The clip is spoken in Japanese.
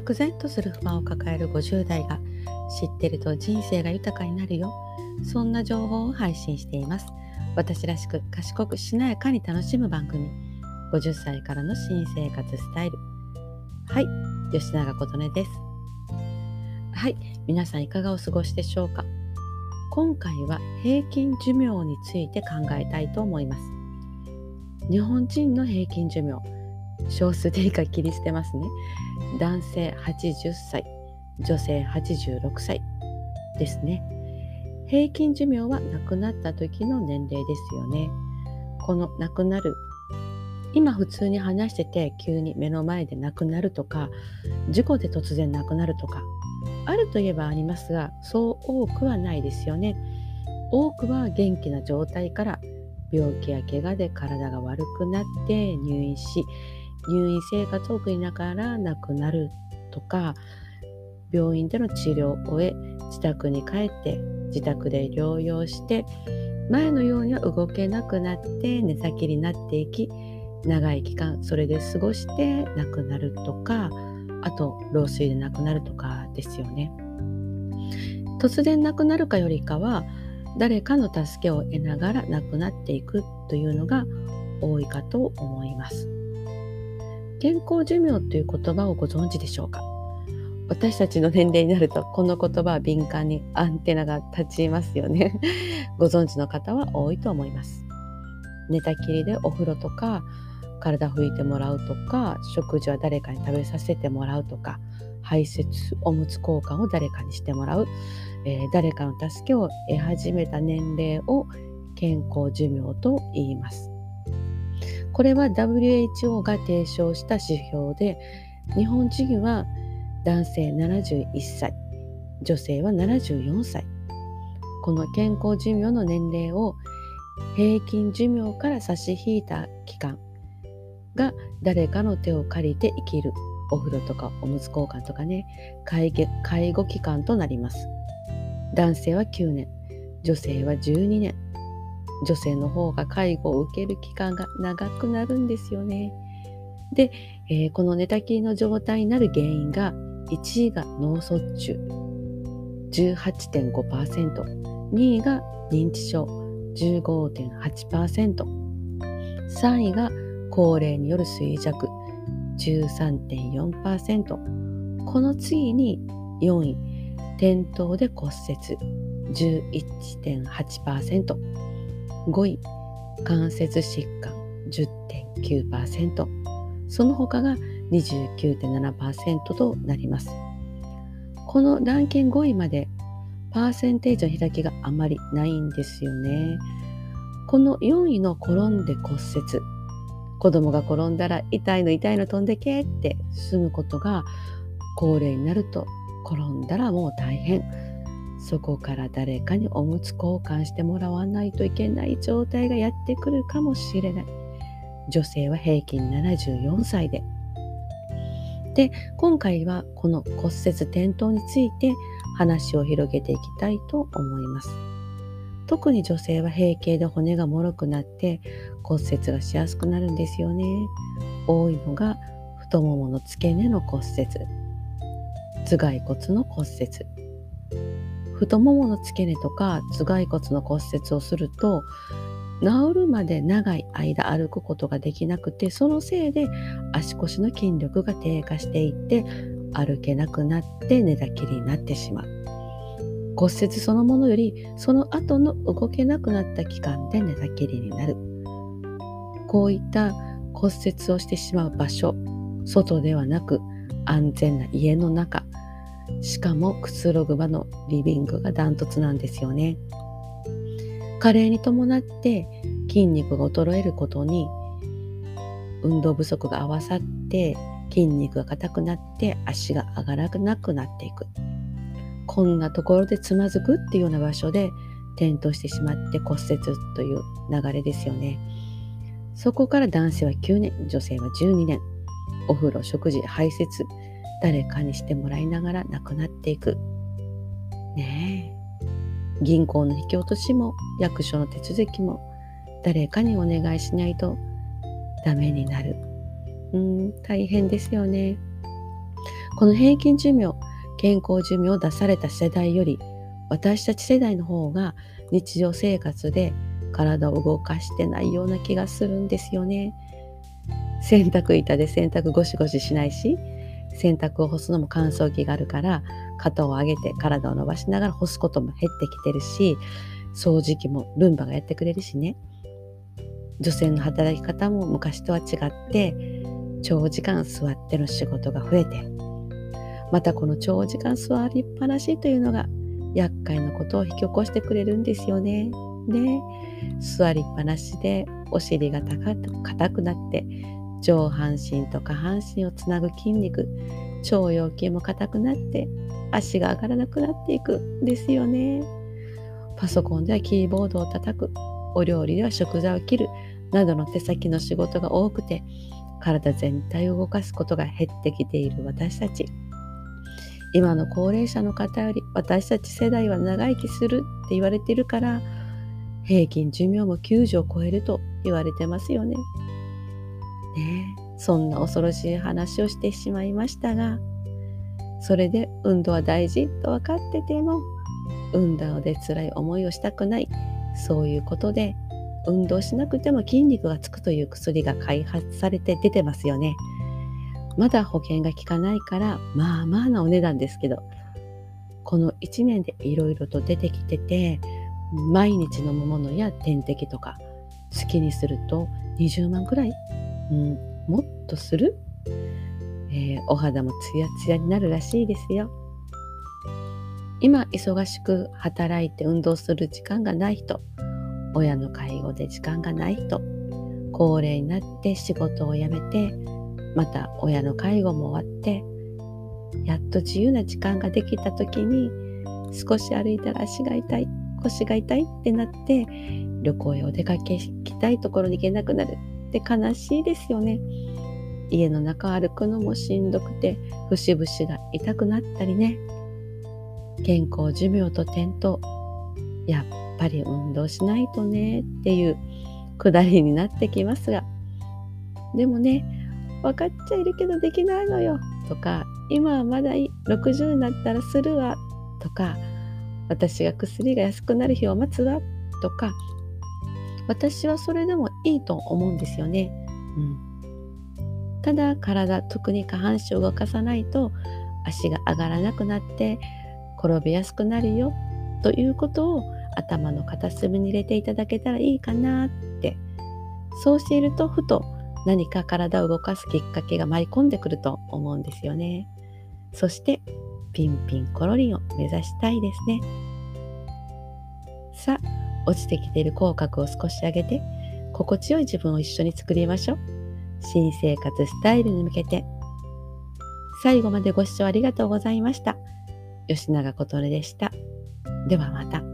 漠然とする不満を抱える50代が知ってると人生が豊かになるよ。そんな情報を配信しています。私らしく賢くしなやかに楽しむ番組。50歳からの新生活スタイル。はい。吉永琴音です。はい。皆さんいかがお過ごしでしょうか。今回は平均寿命について考えたいと思います。日本人の平均寿命。少数で以下切り捨てますね。男性80歳女性86歳ですね。平均寿命は亡くなった時の年齢ですよね。この亡くなる今普通に話してて急に目の前で亡くなるとか事故で突然亡くなるとかあるといえばありますがそう多くはないですよね。多くは元気な状態から病気や怪我で体が悪くなって入院し入院生活を送りながら亡くなるとか病院での治療を終え自宅に帰って自宅で療養して前のようには動けなくなって寝先になっていき長い期間それで過ごして亡くなるとかあと老衰で亡くなるとかですよね。突然亡くなるかよりかは誰かの助けを得ながら亡くなっていくというのが多いかと思います。健康寿命という言葉をご存知でしょうか？私たちの年齢になるとこの言葉は敏感にアンテナが立ちますよね。ご存知の方は多いと思います。寝たきりでお風呂とか体拭いてもらうとか食事は誰かに食べさせてもらうとか排泄おむつ交換を誰かにしてもらう、えー、誰かの助けを得始めた年齢を健康寿命と言います。これは WHO が提唱した指標で日本人は男性71歳女性は74歳。この健康寿命の年齢を平均寿命から差し引いた期間が誰かの手を借りて生きるお風呂とかおむつ交換とかね介介護期間となります。男性は9年女性は12年。女性の方が介護を受ける期間が長くなるんですよね。で、えー、この寝たきりの状態になる原因が1位が脳卒中。18.5%、2位が認知症。15.8%、3位が高齢による衰弱。13.4%、この次に4位、転倒で骨折。11.8%、5位、関節疾患10.9%、その他が29.7%となります。このランキング5位までパーセンテージの開きがあまりないんですよね。この4位の転んで骨折。子供が転んだら痛いの痛いの飛んでけって済むことが高齢になると転んだらもう大変。そこから誰かにおむつ交換してもらわないといけない状態がやってくるかもしれない。女性は平均74歳で。で今回はこの骨折転倒について話を広げていきたいと思います。特に女性は閉経で骨がもろくなって骨折がしやすくなるんですよね。多いのが太ももの付け根の骨折。頭蓋骨の骨折。太ももの付け根とか頭蓋骨の骨折をすると治るまで長い間歩くことができなくてそのせいで足腰の筋力が低下していって歩けなくなって寝たきりになってしまう。骨折そのものよりその後の動けなくなった期間で寝たきりになる。こういった骨折をしてしまう場所外ではなく安全な家の中しかもくつろぐ場のリビングがダントツなんですよね。加齢に伴って筋肉が衰えることに運動不足が合わさって筋肉が硬くなって足が上がらなくなっていく。こんなところでつまずくっていうような場所で転倒してしまって骨折という流れですよね。そこから男性は9年女性は12年。お風呂食事排泄誰かにしてもらいながら亡くなっていくねえ銀行の引き落としも役所の手続きも誰かにお願いしないとダメになる。うん、大変ですよね。この平均寿命健康寿命を出された世代より私たち世代の方が日常生活で体を動かしてないような気がするんですよね。洗濯板で洗濯ゴシゴシしないし洗濯を干すのも乾燥機があるから肩を上げて体を伸ばしながら干すことも減ってきてるし掃除機もルンバがやってくれるしね女性の働き方も昔とは違って長時間座っての仕事が増えてまたこの長時間座りっぱなしというのが厄介なことを引き起こしてくれるんですよね。で座りっぱなしでお尻が硬くなって上半身と下半身をつなぐ筋肉腸腰筋も硬くなって足が上がらなくなっていくんですよね。パソコンではキーボードを叩くお料理では食材を切るなどの手先の仕事が多くて体全体を動かすことが減ってきている私たち。今の高齢者の方より私たち世代は長生きするって言われてるから平均寿命も90を超えると言われてますよね。ねそんな恐ろしい話をしてしまいましたがそれで運動は大事と分かってても運動で辛い思いをしたくないそういうことで運動しなくても筋肉がつくという薬が開発されて出てますよね。まだ保険が効かないからまあまあなお値段ですけどこの1年でいろいろと出てきてて毎日飲むものや点滴とか好きにすると20万くらい、うん、もっとする、えー、お肌もツヤツヤになるらしいですよ。今忙しく働いて運動する時間がない人。親の介護で時間がない人。高齢になって仕事を辞めてまた親の介護も終わってやっと自由な時間ができた時に少し歩いたら足が痛い腰が痛いってなって旅行へお出かけ行きたいところに行けなくなる。って悲しいですよね。家の中歩くのもしんどくて節々が痛くなったりね。健康寿命と転倒。やっぱり運動しないとね。っていうくだりになってきますが。でもね分かっちゃいるけどできないのよ。とか今はまだ60になったらするわ。とか私が薬が安くなる日を待つわ。とか私はそれでもいいと思うんですよね。うん、ただ体特に下半身を動かさないと足が上がらなくなって転びやすくなるよということを頭の片隅に入れていただけたらいいかなってそうしているとふと何か体を動かすきっかけが舞い込んでくると思うんですよね。そしてピンピンコロリンを目指したいですね。さあ、落ちてきている口角を少し上げて、心地よい自分を一緒に作りましょう。新生活スタイルに向けて。最後までご視聴ありがとうございました。吉永琴音でした。ではまた。